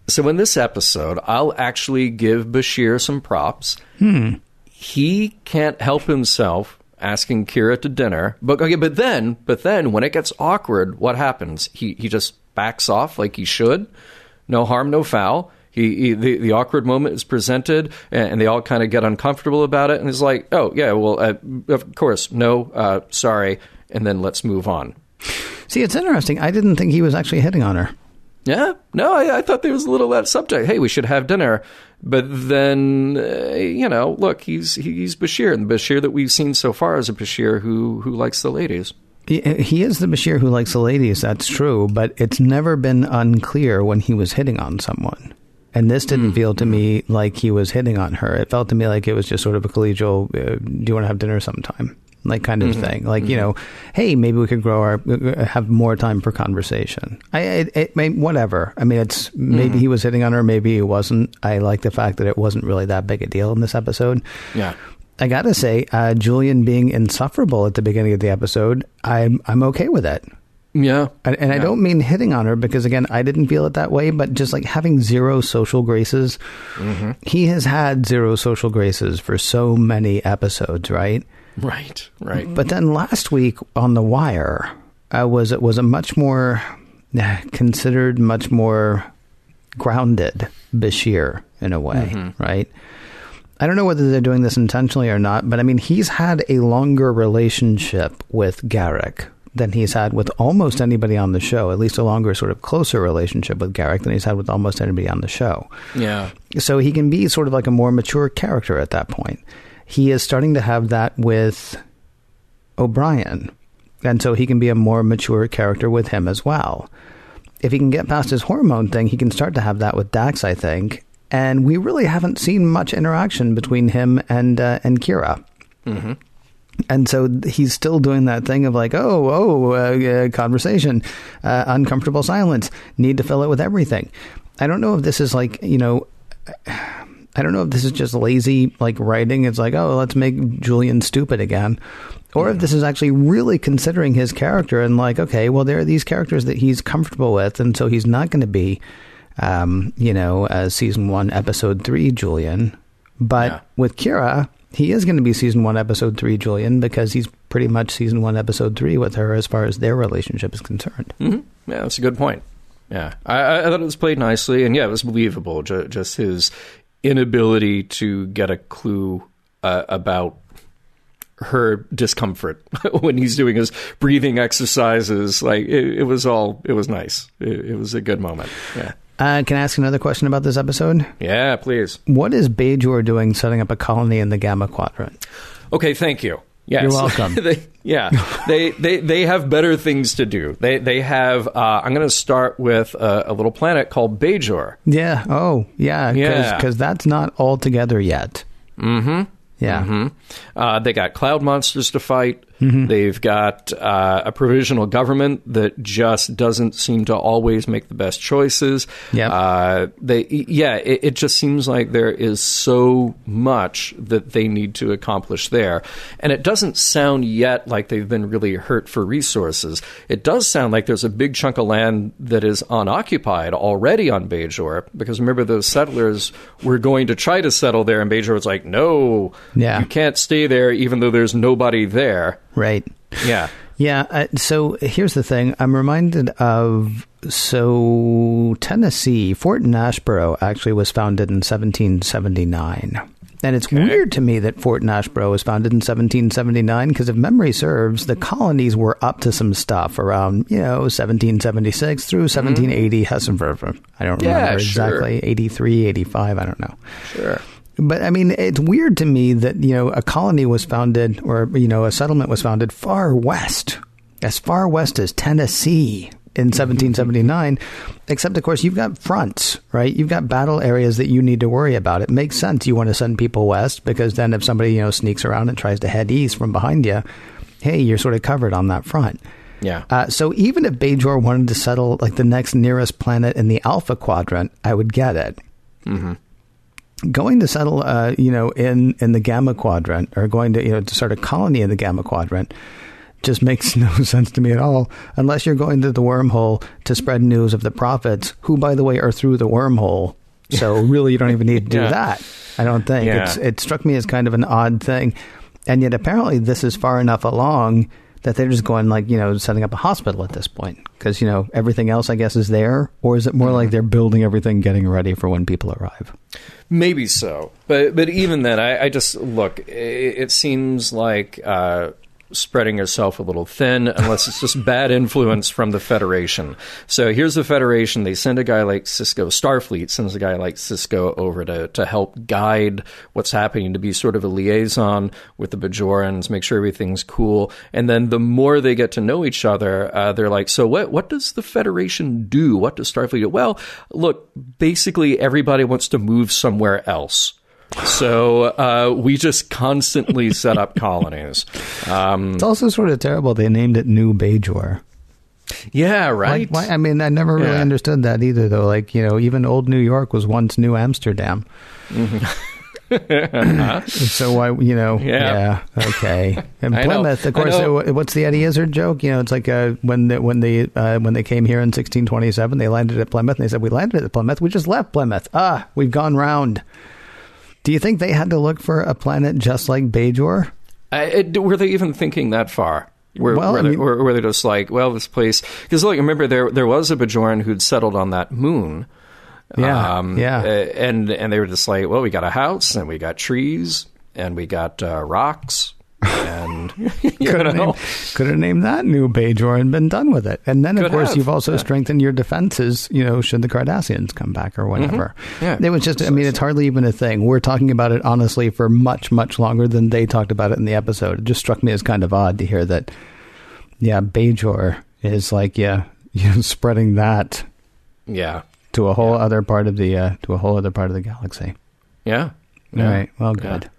So in this episode, I'll actually give Bashir some props. Hmm. He can't help himself asking Kira to dinner. But okay, but then, but then when it gets awkward, what happens? He he just backs off like he should. No harm, no foul. He, he the, the awkward moment is presented, and, and they all kind of get uncomfortable about it. And he's like, oh yeah, well, uh, of course, no, uh, sorry, and then let's move on. See, it's interesting. I didn't think he was actually hitting on her. Yeah, no, I, I, thought there was a little that subject. Hey, we should have dinner, but then uh, you know, look, he's he's Bashir, and the Bashir that we've seen so far is a Bashir who who likes the ladies. He, he is the Bashir who likes the ladies. That's true, but it's never been unclear when he was hitting on someone. And this didn't mm. feel to me like he was hitting on her. It felt to me like it was just sort of a collegial. Uh, do you want to have dinner sometime? Like kind of mm-hmm. thing. Like mm-hmm. you know, hey, maybe we could grow our have more time for conversation. I, I, I whatever. I mean, it's maybe mm-hmm. he was hitting on her, maybe he wasn't. I like the fact that it wasn't really that big a deal in this episode. Yeah. I gotta say, uh, Julian being insufferable at the beginning of the episode, I'm I'm okay with it. Yeah. And, and yeah. I don't mean hitting on her because, again, I didn't feel it that way, but just like having zero social graces. Mm-hmm. He has had zero social graces for so many episodes, right? Right, right. But then last week on The Wire, uh, was it was a much more uh, considered, much more grounded Bashir in a way, mm-hmm. right? I don't know whether they're doing this intentionally or not, but I mean, he's had a longer relationship with Garak than he's had with almost anybody on the show, at least a longer, sort of closer relationship with Garak than he's had with almost anybody on the show. Yeah. So he can be sort of like a more mature character at that point he is starting to have that with O'Brien. And so he can be a more mature character with him as well. If he can get past his hormone thing, he can start to have that with Dax, I think. And we really haven't seen much interaction between him and uh, and Kira. Mm-hmm. And so he's still doing that thing of like, oh, oh, uh, uh, conversation, uh, uncomfortable silence, need to fill it with everything. I don't know if this is like, you know, I don't know if this is just lazy like writing. It's like, oh, let's make Julian stupid again. Or if this is actually really considering his character and like, okay, well, there are these characters that he's comfortable with, and so he's not going to be, um, you know, as season one, episode three Julian. But yeah. with Kira, he is going to be season one, episode three Julian because he's pretty much season one, episode three with her as far as their relationship is concerned. Mm-hmm. Yeah, that's a good point. Yeah, I, I, thought it was played nicely, and yeah, it was believable. Just, just his inability to get a clue uh, about her discomfort when he's doing his breathing exercises. Like it, it was all, it was nice. It, it was a good moment. Yeah. Uh, can I ask another question about this episode? Yeah, please. What is Bajor doing setting up a colony in the Gamma Quadrant? Okay, thank you. Yes. You're welcome. they, yeah, they, they they have better things to do. They they have. Uh, I'm going to start with a, a, little planet called Bajor. Yeah. Oh, yeah. Yeah. Because that's not all together yet. Mm-hmm. Yeah. Mm-hmm. Uh, they got cloud monsters to fight. Mm-hmm. They've got uh, a provisional government that just doesn't seem to always make the best choices. Yeah. Uh, they, yeah, it, it, just seems like there is so much that they need to accomplish there, and it doesn't sound yet like they've been really hurt for resources. It does sound like there's a big chunk of land that is unoccupied already on Bajor, because remember those settlers were going to try to settle there, and Bajor was like, "No, yeah. you can't stay there, even though there's nobody there." Right. Yeah. Yeah. Uh, so here's the thing. I'm reminded of so Tennessee, Fort Nashboro actually was founded in 1779. And it's okay. weird to me that Fort Nashboro was founded in 1779 because if memory serves, the colonies were up to some stuff around, you know, 1776 through 1780 mm-hmm. I don't yeah, remember exactly, sure. 83, 85, I don't know. Sure. But I mean, it's weird to me that, you know, a colony was founded or, you know, a settlement was founded far west, as far west as Tennessee. in 1779. Except, of course, you've got fronts, right? You've got battle areas that you need to worry about. It makes sense. You want to send people west because then if somebody, you know, sneaks around and tries to head east from behind you, hey, you're sort of covered on that front. Yeah. Uh, so even if Bajor wanted to settle like the next nearest planet in the Alpha Quadrant, I would get it. Mm-hmm. Going to settle, uh, you know, in in the Gamma Quadrant, or going to you know to start a colony in the Gamma Quadrant, just makes no sense to me at all. Unless you're going to the wormhole to spread news of the prophets, who, by the way, are through the wormhole. So really, you don't even need to do Yeah. that. I don't think Yeah. it's, it struck me as kind of an odd thing, and yet apparently this is far enough along that they're just going like you know setting up a hospital at this point because you know everything else I guess is there, or is it more like they're building everything, getting ready for when people arrive? Maybe so, but but even then, I, I just look. It, it seems like uh, spreading herself a little thin, unless it's just bad influence from the Federation. So here's the Federation. They send a guy like Sisko. Starfleet sends a guy like Sisko over to to help guide what's happening, to be sort of a liaison with the Bajorans, make sure everything's cool. And then the more they get to know each other, uh, they're like, so what? What does the Federation do? What does Starfleet do? Well, look, basically everybody wants to move somewhere else. So uh, we just constantly set up colonies. Um, It's also sort of terrible they named it New Bajor. yeah, right. why, I mean, I never really Yeah. understood that either, though. Like, you know, even old New York was once New Amsterdam. so why, you know, yeah, Yeah. okay. And. Plymouth, of course. know. uh, What's the Eddie Izzard joke? You know, it's like uh, when the, when they uh, when they came here in 1627, they landed at Plymouth, and they said, "We landed at Plymouth. We just left Plymouth. Ah, we've gone round." Do you think they had to look for a planet just like Bajor? I, were they even thinking that far? Were, Well, were, I they, mean- were, were they just like, well, this place? Because look, remember there there was a Bajoran who'd settled on that moon. Yeah, um, yeah. and and they were just like, well, we got a house and we got trees and we got uh, rocks and Could have named, could have named that new Bajor and been done with it. And then, of Could course, have, you've also yeah. strengthened your defenses, you know, should the Cardassians come back or whatever. Mm-hmm. Yeah, It was just, I mean, it's hardly even a thing. We're talking about it, honestly, for much, much longer than they talked about it in the episode. It just struck me as kind of odd to hear that, yeah, Bajor is like, yeah, you know, spreading that Yeah, to a whole other part of the, uh, to a whole other part of the galaxy. yeah. All right. Well, good.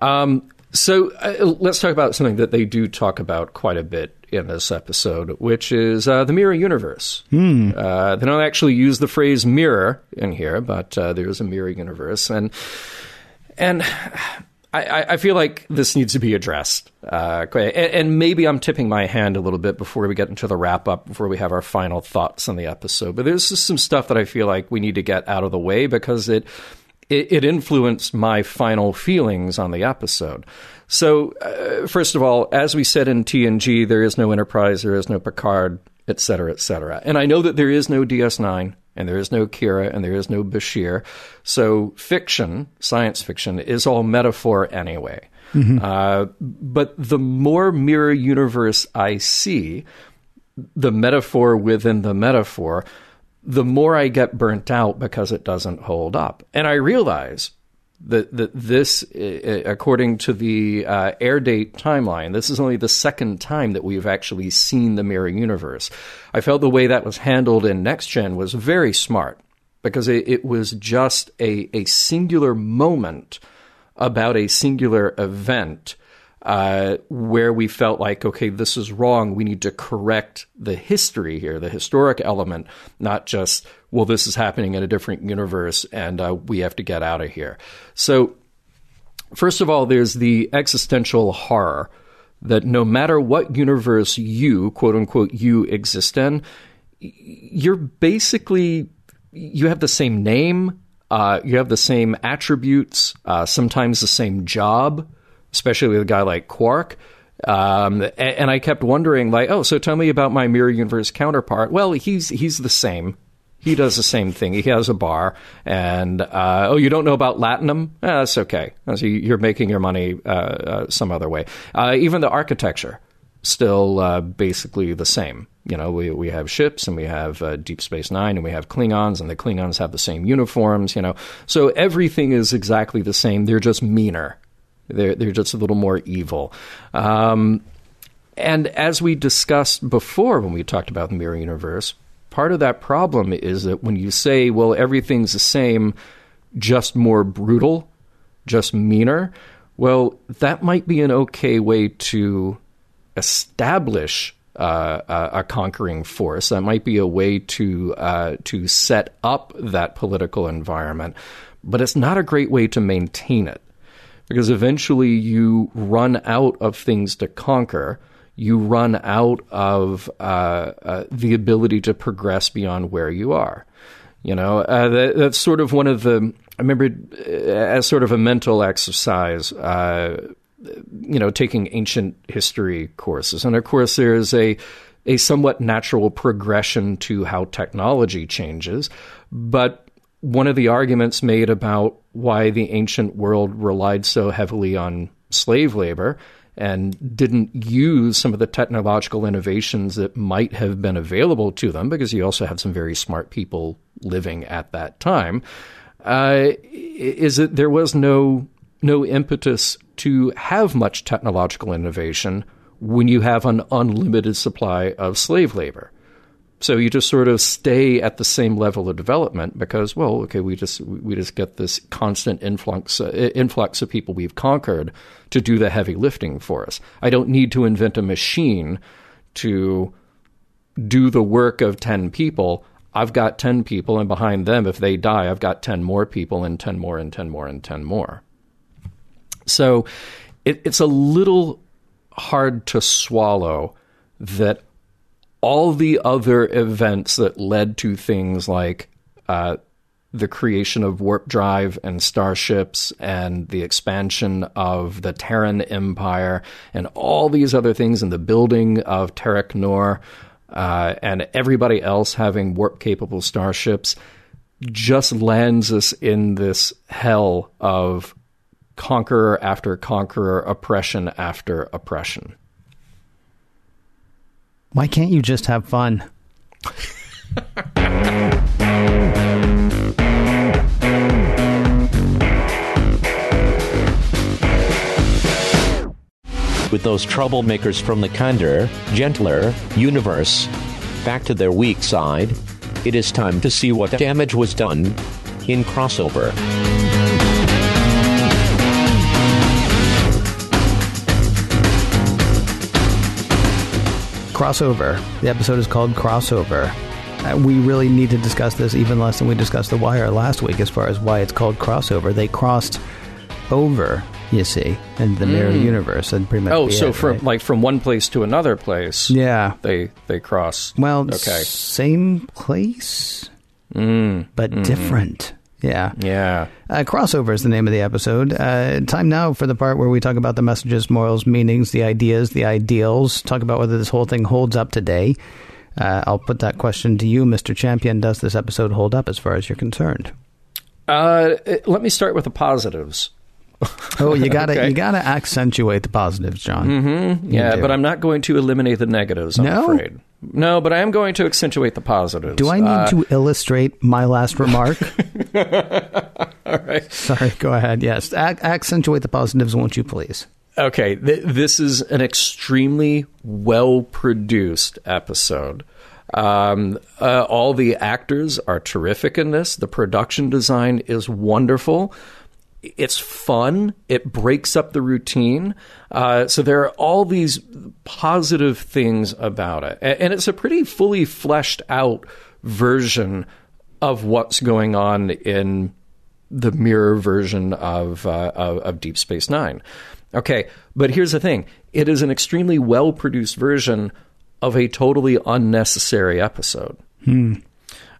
Um, so uh, let's talk about something that they do talk about quite a bit in this episode, which is uh, the mirror universe. Uh, they don't actually use the phrase mirror in here, but uh, there is a mirror universe, and and I, I- I feel like this needs to be addressed. Uh, and, and maybe I'm tipping my hand a little bit before we get into the wrap up, before we have our final thoughts on the episode. But there's just some stuff that I feel like we need to get out of the way because it it, it influenced my final feelings on the episode. So, uh, first of all, as we said in TNG, there is no Enterprise, there is no Picard, et cetera, et cetera. And I know that there is no DS9, and there is no Kira, and there is no Bashir. So, fiction, science fiction, is all metaphor anyway. Uh, but the more mirror universe I see, the metaphor within the metaphor, the more I get burnt out because it doesn't hold up. And I realize that, that this, uh, according to the uh, air date timeline, this is only the second time that we've actually seen the mirror universe. I felt the way that was handled in Next Gen was very smart because it, it was just a, a singular moment about a singular event uh, where we felt like, okay, this is wrong. We need to correct the history here, the historic element, not just, well, this is happening in a different universe and uh, we have to get out of here. So, first of all, there's the existential horror that no matter what universe you, quote unquote, you exist in, you're basically you have the same name, uh, you have the same attributes, uh, sometimes the same job, especially with a guy like Quark. Um, and, and I kept wondering, like, oh, so tell me about my mirror universe counterpart. Well, he's he's the same. He does the same thing. He has a bar, and uh, oh, you don't know about Latinum? Eh, that's okay. So you're making your money uh, uh, some other way. Uh, even the architecture still uh, basically the same. You know, we we have ships and we have uh, Deep Space Nine and we have Klingons and the Klingons have the same uniforms. You know, so everything is exactly the same. They're just meaner. They're they're just a little more evil. Um, and as we discussed before when we talked about the mirror universe, part of that problem is that when you say, well, everything's the same, just more brutal, just meaner, well, that might be an okay way to establish uh, a, conquering force. That might be a way to uh, to set up that political environment, but it's not a great way to maintain it because eventually you run out of things to conquer. You run out of uh, uh the ability to progress beyond where you are. You know, uh, that, that's sort of one of the. I remember uh, as sort of a mental exercise you know, taking ancient history courses. And of course, there's a a somewhat natural progression to how technology changes. But one of the arguments made about why the ancient world relied so heavily on slave labor and didn't use some of the technological innovations that might have been available to them, because you also had some very smart people living at that time, uh, is that there was no no impetus to have much technological innovation when you have an unlimited supply of slave labor. So you just sort of stay at the same level of development because, well, okay, we just we just get this constant influx uh, influx of people we've conquered to do the heavy lifting for us. I don't need to invent a machine to do the work of ten people. I've got ten people, and behind them, if they die, I've got ten more people, and ten more, and ten more, and ten more. So it, it's a little hard to swallow that all the other events that led to things like uh, the creation of warp drive and starships and the expansion of the Terran Empire and all these other things and the building of Terok Nor uh, and everybody else having warp capable starships just lands us in this hell of conqueror after conqueror, oppression after oppression. Why can't you just have fun? With those troublemakers from the kinder, gentler universe back to their weak side, it is time to see what damage was done in crossover. Crossover. The episode is called Crossover. Uh, we really need to discuss this even less than we discussed The Wire last week as far as why it's called crossover. They crossed over, you see, in the mm. mirror universe and pretty much. Oh, so it, from right? like from one place to another place. Yeah, they they cross. Well, okay, same place, mm. but mm. different. Yeah. Yeah. Uh, crossover is the name of the episode. Uh, time now for the part where we talk about the messages, morals, meanings, the ideas, the ideals, talk about whether this whole thing holds up today. Uh, I'll put that question to you, Mr. Champion. Does this episode hold up as far as you're concerned? Uh, let me start with the positives. oh, you gotta okay. you gotta accentuate the positives, John. Mm-hmm. Yeah, but I'm not going to eliminate the negatives. I'm no? afraid. No, but I am going to accentuate the positives. Do I need uh, to illustrate my last remark? All right. Sorry, go ahead. Yes. Ac- accentuate the positives, won't you, please? Okay. Th- this is an extremely well produced episode. Um, uh, all the actors are terrific in this. The production design is wonderful it's fun. It breaks up the routine. Uh, so there are all these positive things about it, and it's a pretty fully fleshed out version of what's going on in the mirror version of, uh, of, of Deep Space Nine. Okay, but here's the thing: it is an extremely well produced version of a totally unnecessary episode. Hmm.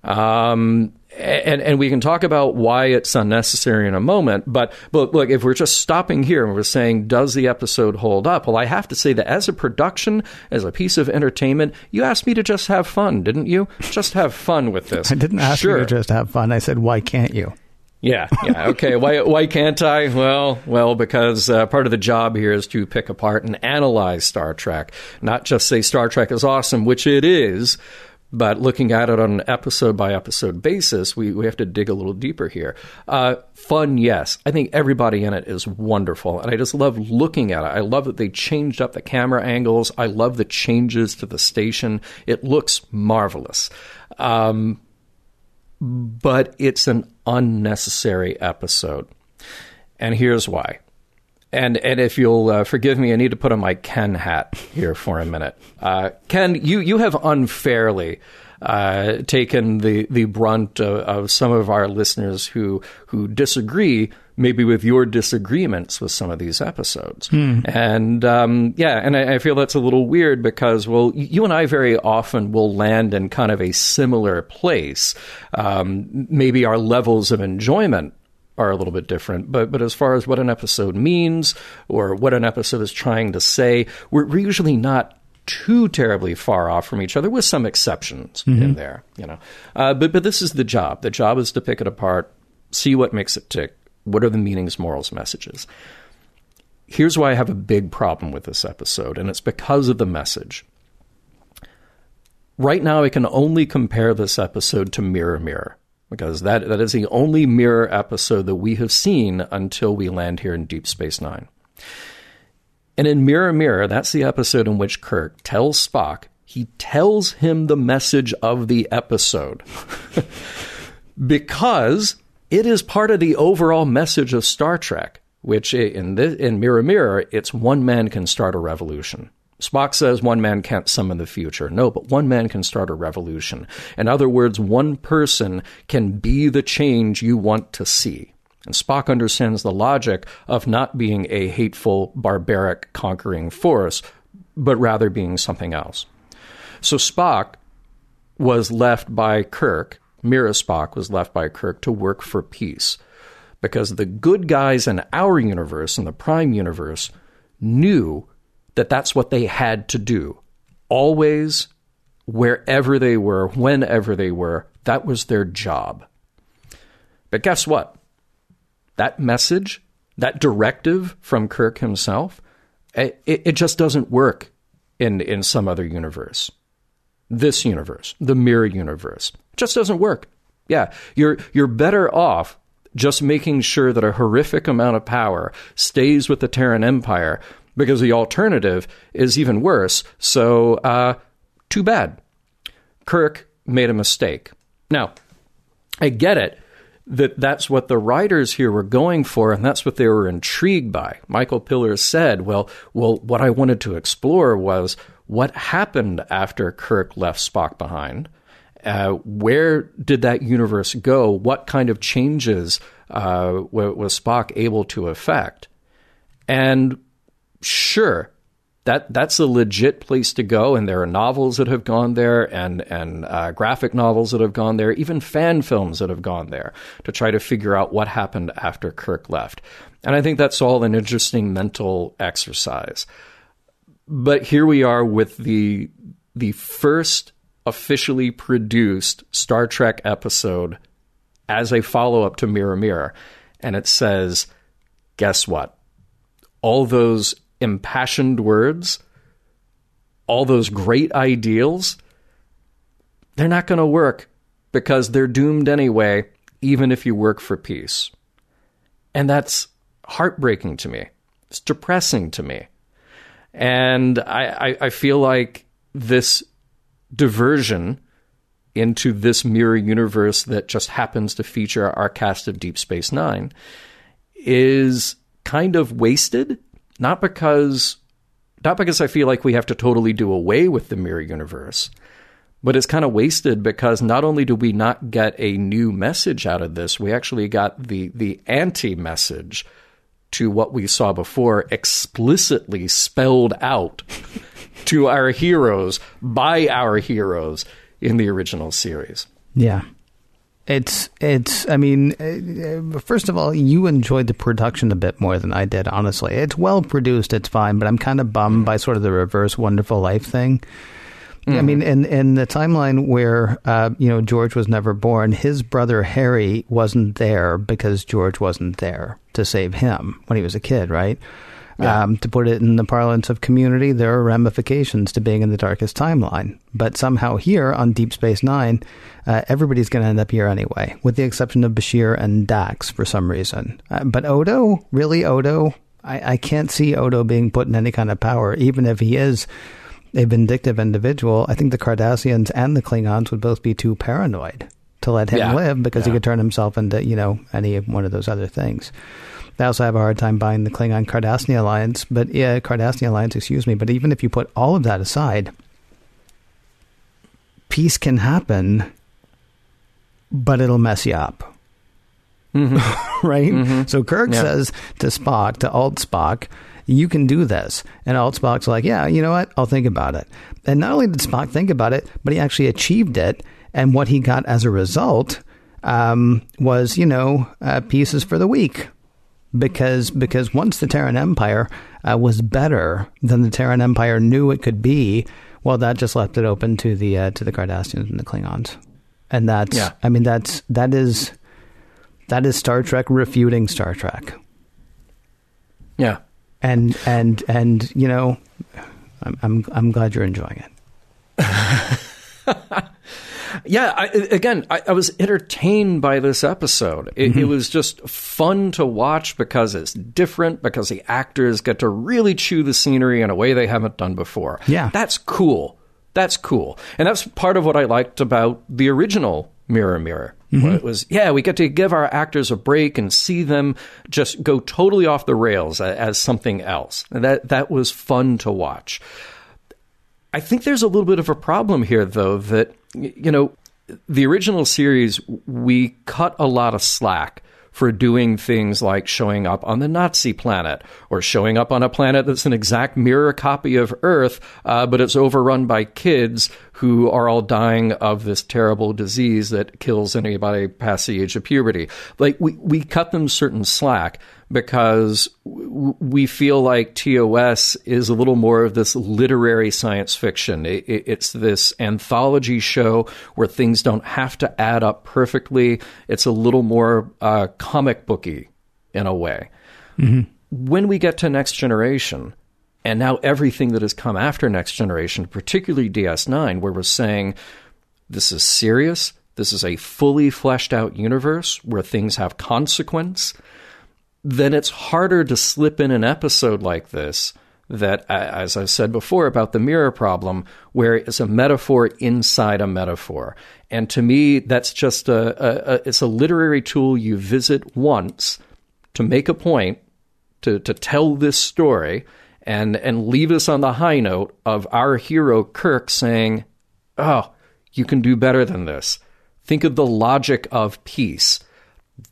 Um, and and we can talk about why it's unnecessary in a moment. But but look, if we're just stopping here and we're saying, does the episode hold up? Well, I have to say that as a production, as a piece of entertainment, you asked me to just have fun, didn't you? Just have fun with this. I didn't ask sure. you to just have fun. I said, why can't you? Yeah, yeah, okay. why why can't I? Well, well, because uh, part of the job here is to pick apart and analyze Star Trek, not just say Star Trek is awesome, which it is, But looking at it on an episode by episode basis, we, we have to dig a little deeper here. Uh, fun, yes. I think everybody in it is wonderful. And I just love looking at it. I love that they changed up the camera angles. I love the changes to the station. It looks marvelous. Um, but it's an unnecessary episode. And here's why. And and if you'll uh, forgive me, I need to put on my Ken hat here for a minute. Uh, Ken, you you have unfairly uh, taken the the brunt of, of, some of our listeners who who disagree maybe with your disagreements with some of these episodes. Hmm. And um, yeah, and I, I, feel that's a little weird because well, you and I very often will land in kind of a similar place. Um, maybe our levels of enjoyment are a little bit different. But but as far as what an episode means or what an episode is trying to say, we're, we're usually not too terribly far off from each other, with some exceptions mm-hmm. in there. You know, uh, but but this is the job. The job is to pick it apart, see what makes it tick. What are the meanings, morals, messages? Here's why I have a big problem with this episode, and it's because of the message. Right now, I can only compare this episode to Mirror Mirror because that, that is the only mirror episode that we have seen until we land here in Deep Space Nine. And in Mirror Mirror, that's the episode in which Kirk tells Spock, he tells him the message of the episode. because it is part of the overall message of Star Trek, which in, this, in Mirror Mirror, it's one man can start a revolution. Spock says one man can't summon the future. No, but one man can start a revolution. In other words, one person can be the change you want to see. And Spock understands the logic of not being a hateful, barbaric, conquering force, but rather being something else. So Spock was left by Kirk, Mirror Spock was left by Kirk to work for peace. Because the good guys in our universe, in the Prime universe, knew that that's what they had to do. Always, wherever they were, whenever they were, that was their job. But guess what? That message, that directive from Kirk himself, eh, it, it just doesn't work in, in some other universe. This universe, the mirror universe, just doesn't work. Yeah, you're you're better off just making sure that a horrific amount of power stays with the Terran Empire because the alternative is even worse. So, uh, too bad. Kirk made a mistake. Now, I get it that that's what the writers here were going for, and that's what they were intrigued by. Michael Piller said, "Well, well, what I wanted to explore was what happened after Kirk left Spock behind. Uh, where did that universe go? What kind of changes uh, was Spock able to effect?" And sure, that that's a legit place to go, and there are novels that have gone there, and and uh, graphic novels that have gone there, even fan films that have gone there to try to figure out what happened after Kirk left. And I think that's all an interesting mental exercise. But here we are with the the first officially produced Star Trek episode as a follow up to Mirror Mirror, and it says, guess what? All those impassioned words, all those great ideals, they're not going to work because they're doomed anyway, even if you work for peace. And that's heartbreaking to me. It's depressing to me. And I, I, I feel like this diversion into this mirror universe that just happens to feature our cast of Deep Space Nine is kind of wasted not because not because I feel like we have to totally do away with the mirror universe, but it's kind of wasted because not only do we not get a new message out of this, we actually got the the anti message to what we saw before explicitly spelled out to our heroes by our heroes in the original series. Yeah. It's it's. I mean, uh, first of all, you enjoyed the production a bit more than I did. Honestly, it's well produced. It's fine, but I'm kind of bummed by sort of the reverse Wonderful Life thing. Mm-hmm. I mean, in in the timeline where uh, you know George was never born, his brother Harry wasn't there because George wasn't there to save him when he was a kid, right? Yeah. Um, to put it in the parlance of community, there are ramifications to being in the darkest timeline. But somehow here on Deep Space Nine, uh, everybody's going to end up here anyway, with the exception of Bashir and Dax for some reason. Uh, but Odo, really, Odo? I, I can't see Odo being put in any kind of power, even if he is a vindictive individual. I think the Cardassians and the Klingons would both be too paranoid to let him Yeah. live because he could turn himself into, you know, any one of those other things. They also have a hard time buying the Klingon Cardassian alliance, but yeah, Cardassian alliance, excuse me. But even if you put all of that aside, peace can happen, but it'll mess you up. right? So Kirk Yeah. says to Spock, to Alt Spock, you can do this. And Alt Spock's like, yeah, you know what? I'll think about it. And not only did Spock think about it, but he actually achieved it. And what he got as a result um, was, you know, uh, pieces for the week. Because because once the Terran Empire uh, was better than the Terran Empire knew it could be, well, that just left it open to the uh, to the Cardassians and the Klingons, and that's Yeah. I mean that's that is that is Star Trek refuting Star Trek, Yeah. and and and you know, I'm I'm I'm glad you're enjoying it. Yeah, I, again, I, I was entertained by this episode. It, it mm-hmm. was just fun to watch because it's different, because the actors get to really chew the scenery in a way they haven't done before. Yeah. That's cool. That's cool. And that's part of what I liked about the original Mirror Mirror. where It was, yeah, we get to give our actors a break and see them just go totally off the rails as, as something else. And that, that was fun to watch. I think there's a little bit of a problem here, though, that, you know, the original series, we cut a lot of slack for doing things like showing up on the Nazi planet or showing up on a planet that's an exact mirror copy of Earth, uh, but it's overrun by kids who are all dying of this terrible disease that kills anybody past the age of puberty. Like, we, we cut them certain slack because w- we feel like TOS is a little more of this literary science fiction. It, it, it's this anthology show where things don't have to add up perfectly. It's a little more uh, comic booky in a way. When we get to Next Generation, and now everything that has come after Next Generation, particularly DS9, where we're saying this is serious, this is a fully fleshed out universe where things have consequence then it's harder to slip in an episode like this that, as I've said before about the mirror problem, where it's a metaphor inside a metaphor. And to me, that's just a, a, a it's a literary tool you visit once to make a point, to, to tell this story, and, and leave us on the high note of our hero Kirk saying, Oh, you can do better than this. Think of the logic of peace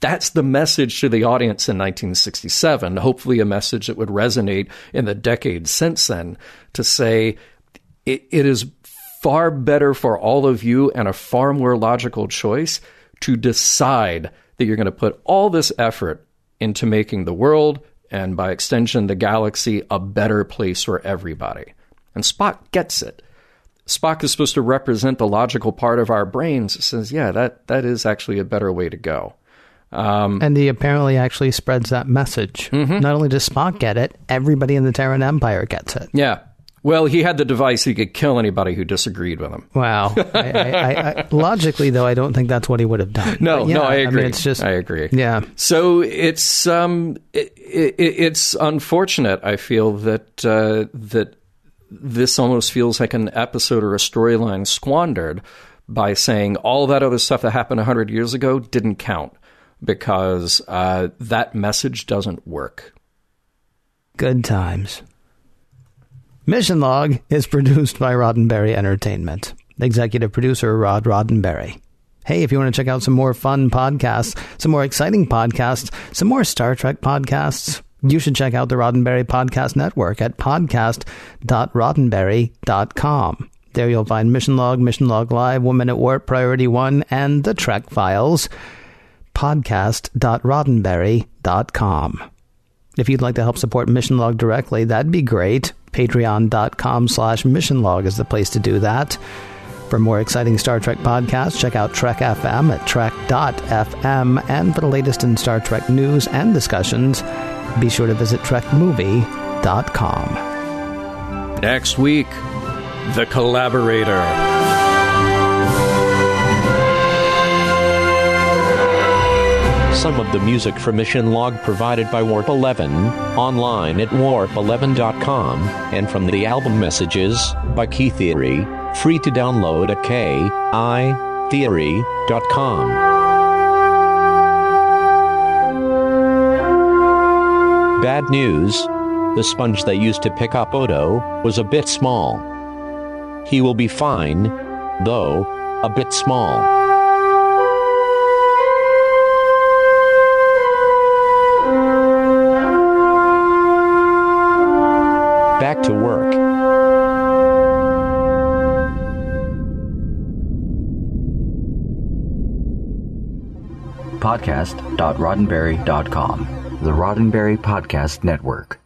that's the message to the audience in 1967. Hopefully, a message that would resonate in the decades since then to say it, it is far better for all of you and a far more logical choice to decide that you're going to put all this effort into making the world and by extension the galaxy a better place for everybody. And Spock gets it. Spock is supposed to represent the logical part of our brains. It says, yeah, that, that is actually a better way to go. Um, and he apparently actually spreads that message. Mm-hmm. Not only does Spock get it, everybody in the Terran Empire gets it. Yeah. Well, he had the device he could kill anybody who disagreed with him. Wow. I, I, I, logically, though, I don't think that's what he would have done. No, yeah, no, I mean, agree. it's just I agree. Yeah. So it's um, it, it, it's unfortunate. I feel that uh, that this almost feels like an episode or a storyline squandered by saying all that other stuff that happened hundred years ago didn't count because uh, that message doesn't work. Good times. Mission Log is produced by Roddenberry Entertainment. Executive producer Rod Roddenberry. Hey, if you want to check out some more fun podcasts, some more exciting podcasts, some more Star Trek podcasts, you should check out the Roddenberry Podcast Network at podcast.roddenberry.com. There you'll find Mission Log, Mission Log Live, Woman at Warp, Priority One, and the Trek Files. Podcast.roddenberry.com. If you'd like to help support Mission Log directly, that'd be great. Patreon.com slash Mission Log is the place to do that. For more exciting Star Trek podcasts, check out Trek FM at trek.fm. And for the latest in Star Trek news and discussions, be sure to visit trekmovie.com. Next week, The Collaborator. Some of the music for Mission Log provided by Warp 11, online at warp11.com, and from the album Messages by Key Theory, free to download at keytheory.com. Bad news the sponge they used to pick up Odo was a bit small. He will be fine, though a bit small. Back to work. Podcast.roddenberry.com. The Roddenberry Podcast Network.